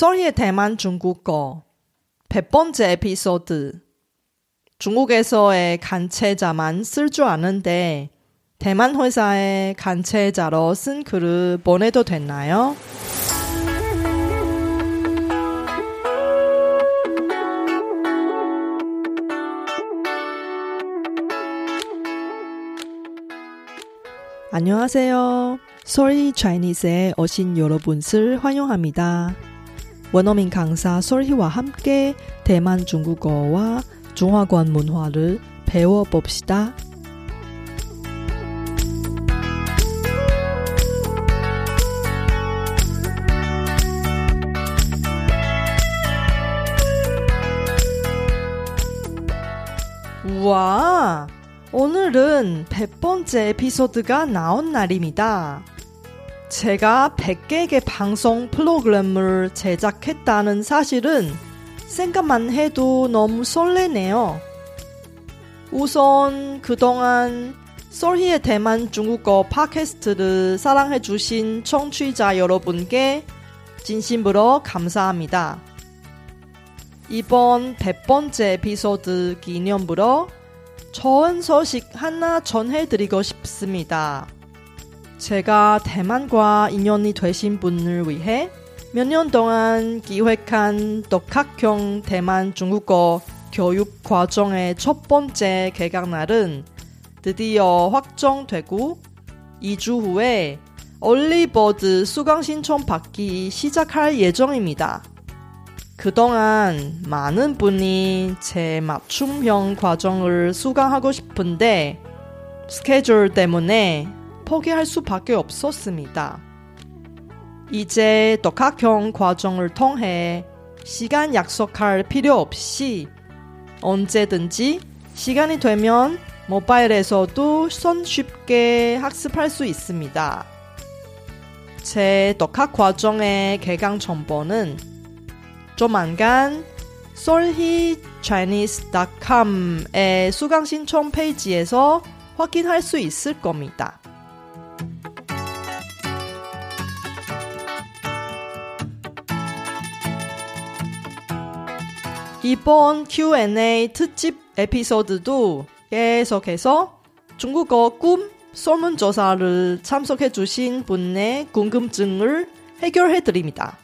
썰희의 대만 중국어 100번째 에피소드 중국에서의 간체자만 쓸 줄 아는데 대만 회사의 간체자로 쓴 글을 보내도 됐나요? 안녕하세요. 솔희 차이니스에 오신 여러분을 환영합니다. 원어민 강사 솔희와 함께 대만 중국어와 중화권 문화를 배워봅시다. 우와! 오늘은 100번째 에피소드가 나온 날입니다. 제가 100개의 방송 프로그램을 제작했다는 사실은 생각만 해도 너무 설레네요. 우선 그동안 솔희의 대만 중국어 팟캐스트를 사랑해주신 청취자 여러분께 진심으로 감사합니다. 이번 100번째 에피소드 기념으로 좋은 소식 하나 전해드리고 싶습니다. 제가 대만과 인연이 되신 분을 위해 몇 년 동안 기획한 독학형 대만 중국어 교육 과정의 첫 번째 개강 날은 드디어 확정되고 2주 후에 올리버드 수강 신청 받기 시작할 예정입니다. 그동안 많은 분이 제 맞춤형 과정을 수강하고 싶은데 스케줄 때문에 포기할 수밖에 없었습니다. 이제 독학형 과정을 통해 시간 약속할 필요 없이 언제든지 시간이 되면 모바일에서도 손쉽게 학습할 수 있습니다. 제 독학 과정의 개강 정보는 조만간 solhichinese.com의 수강 신청 페이지에서 확인할 수 있을 겁니다. 이번 Q&A 특집 에피소드도 계속해서 중국어 꿈 설문조사를 참석해주신 분의 궁금증을 해결해 드립니다.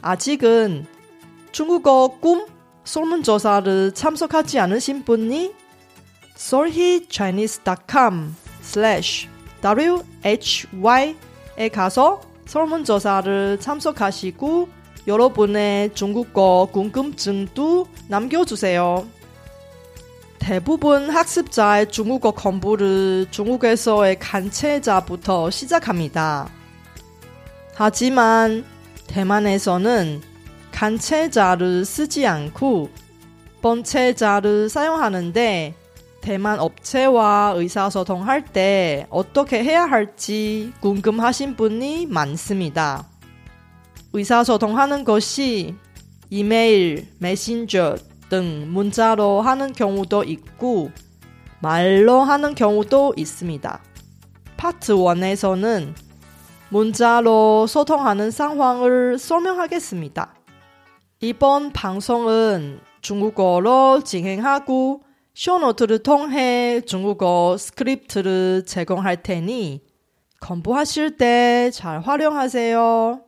아직은 중국어 꿈 설문조사를 참석하지 않으신 분이 solhichinese.com slash why에 가서 설문조사를 참석하시고 여러분의 중국어 궁금증도 남겨주세요. 대부분 학습자의 중국어 공부를 중국에서의 간체자부터 시작합니다. 하지만 대만에서는 간체자를 쓰지 않고 번체자를 사용하는데 대만 업체와 의사소통할 때 어떻게 해야 할지 궁금하신 분이 많습니다. 의사소통하는 것이 이메일, 메신저 등 문자로 하는 경우도 있고 말로 하는 경우도 있습니다. 파트 1에서는 문자로 소통하는 상황을 설명하겠습니다. 이번 방송은 중국어로 진행하고 쇼노트를 통해 중국어 스크립트를 제공할 테니 공부하실 때 잘 활용하세요.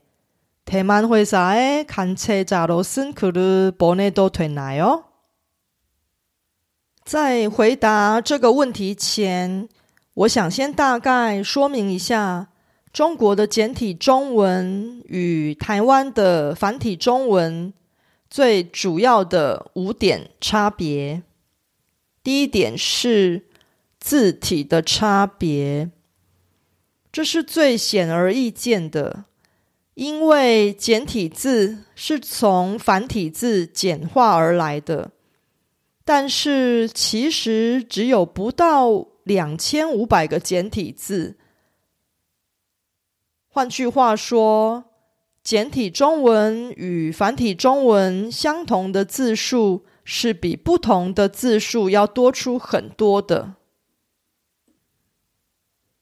대만회사의간체자로쓴글을보내도되나요在回答这个问题前。我想先大概说明一下中国的简体中文与台湾的繁体中文最主要的五点差别。第一点是字体的差别，这是最显而易见的。 因为简体字是从繁体字简化而来的，但是其实只有不到两千五百个简体字。换句话说，简体中文与繁体中文相同的字数是比不同的字数要多出很多的。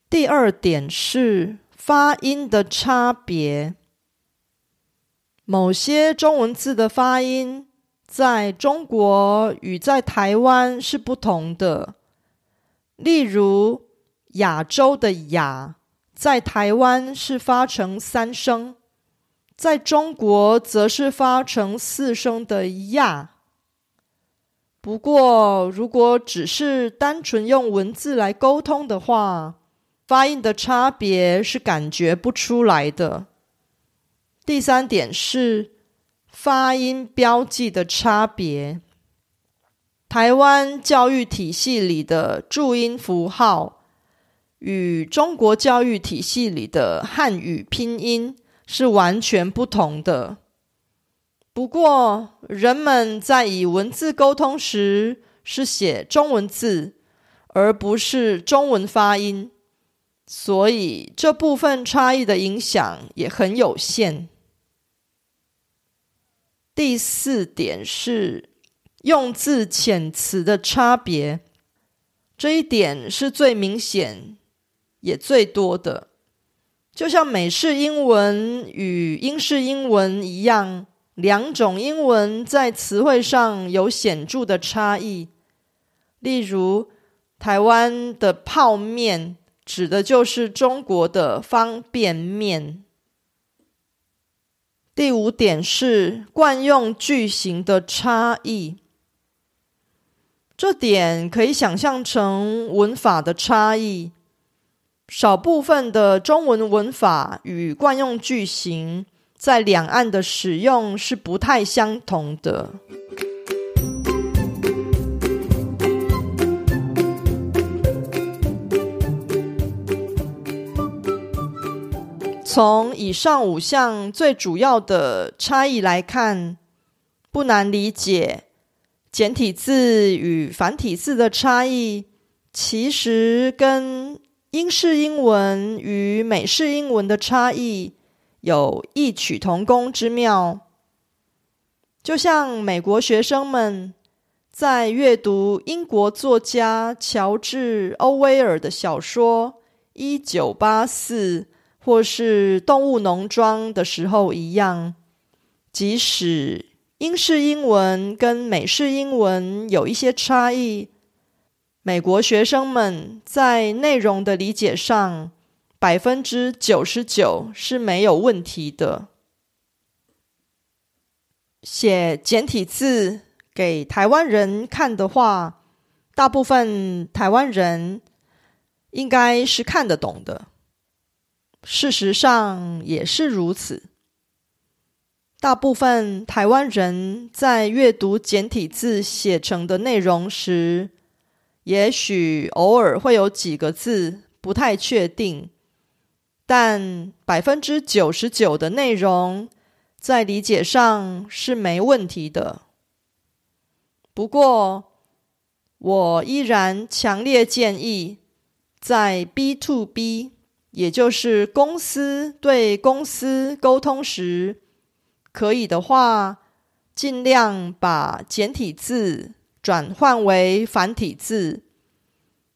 第二点是发音的差别。某些中文字的发音在中国与在台湾是不同的。例如，亚洲的“亚”在台湾是发成三声，在中国则是发成四声的“亚”。不过，如果只是单纯用文字来沟通的话，发音的差别是感觉不出来的。第三点是发音标记的差别。台湾教育体系里的注音符号与中国教育体系里的汉语拼音是完全不同的。不过，人们在以文字沟通时是写中文字，而不是中文发音，所以这部分差异的影响也很有限。第四点是用字遣词的差别，这一点是最明显也最多的。就像美式英文与英式英文一样，两种英文在词汇上有显著的差异。例如，台湾的泡面指的就是中国的方便面。第五点是惯用句型的差异，这点可以想象成文法的差异。少部分的中文文法与惯用句型在两岸的使用是不太相同的。从以上五项最主要的差异来看，不难理解，简体字与繁体字的差异，其实跟英式英文与美式英文的差异有异曲同工之妙。就像美国学生们在阅读英国作家乔治·欧威尔的小说《一九八四》。或是动物农庄的时候一样，即使英式英文跟美式英文有一些差异，美国学生们在内容的理解上，百分之九十九是没有问题的。写简体字给台湾人看的话，大部分台湾人应该是看得懂的。事实上也是如此。大部分台湾人在阅读简体字写成的内容时，也许偶尔会有几个字不太确定，但百分之九十九的内容在理解上是没问题的。不过，我依然强烈建议在 B to B。也就是公司对公司沟通时，可以的话，尽量把简体字转换为繁体字，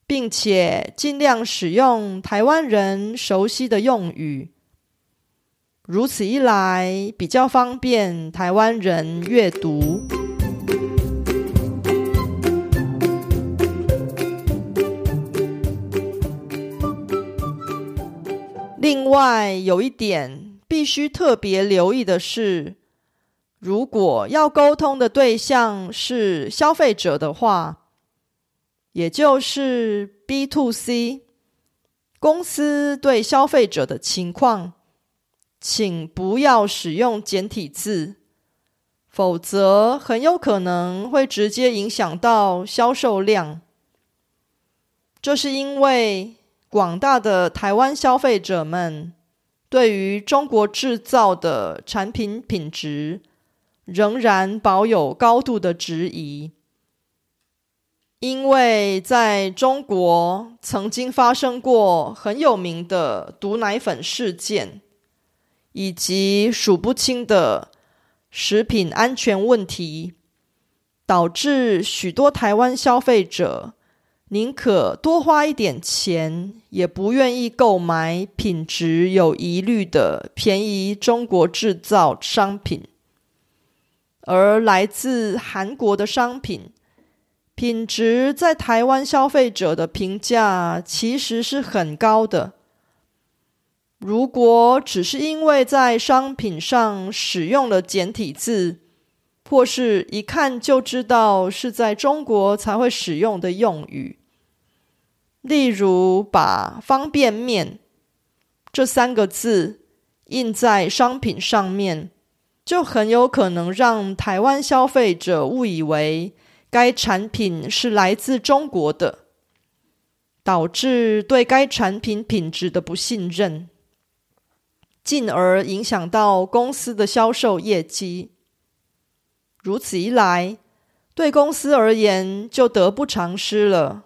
并且尽量使用台湾人熟悉的用语。如此一来，比较方便台湾人阅读。外有一点必须特别留意的是，如果要沟通的对象是消费者的话，也就是 B to C 公司对消费者的情况，请不要使用简体字，否则很有可能会直接影响到销售量。这是因为。广大的台湾消费者们对于中国制造的产品品质仍然保有高度的质疑，因为在中国曾经发生过很有名的毒奶粉事件，以及数不清的食品安全问题。导致许多台湾消费者宁可多花一点钱，也不愿意购买品质有疑虑的便宜中国制造商品。而来自韩国的商品品质，在台湾消费者的评价其实是很高的。如果只是因为在商品上使用了简体字，或是一看就知道是在中国才会使用的用语，例如把“方便面”这三个字印在商品上面，就很有可能让台湾消费者误以为该产品是来自中国的，导致对该产品品质的不信任，进而影响到公司的销售业绩。如此一来，对公司而言就得不偿失了，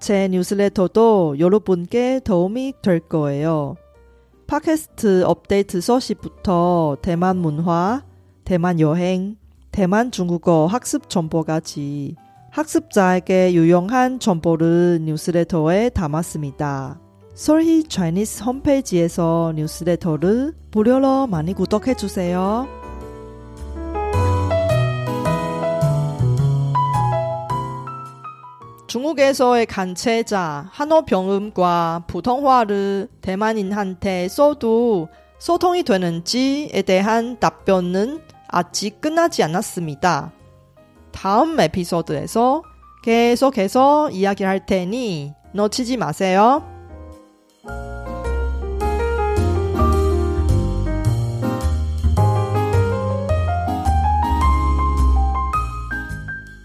제 뉴스레터도 여러분께 도움이 될 거예요. 팟캐스트 업데이트 소식부터 대만 문화, 대만 여행, 대만 중국어 학습 정보까지 학습자에게 유용한 정보를 뉴스레터에 담았습니다. 솔희 차이니스 홈페이지에서 뉴스레터를 무료로 많이 구독해 주세요. 중국에서의 간체자 한어 병음과 부통화를 대만인한테 써도 소통이 되는지에 대한 답변은 아직 끝나지 않았습니다. 다음 에피소드에서 계속해서 이야기할 테니 놓치지 마세요.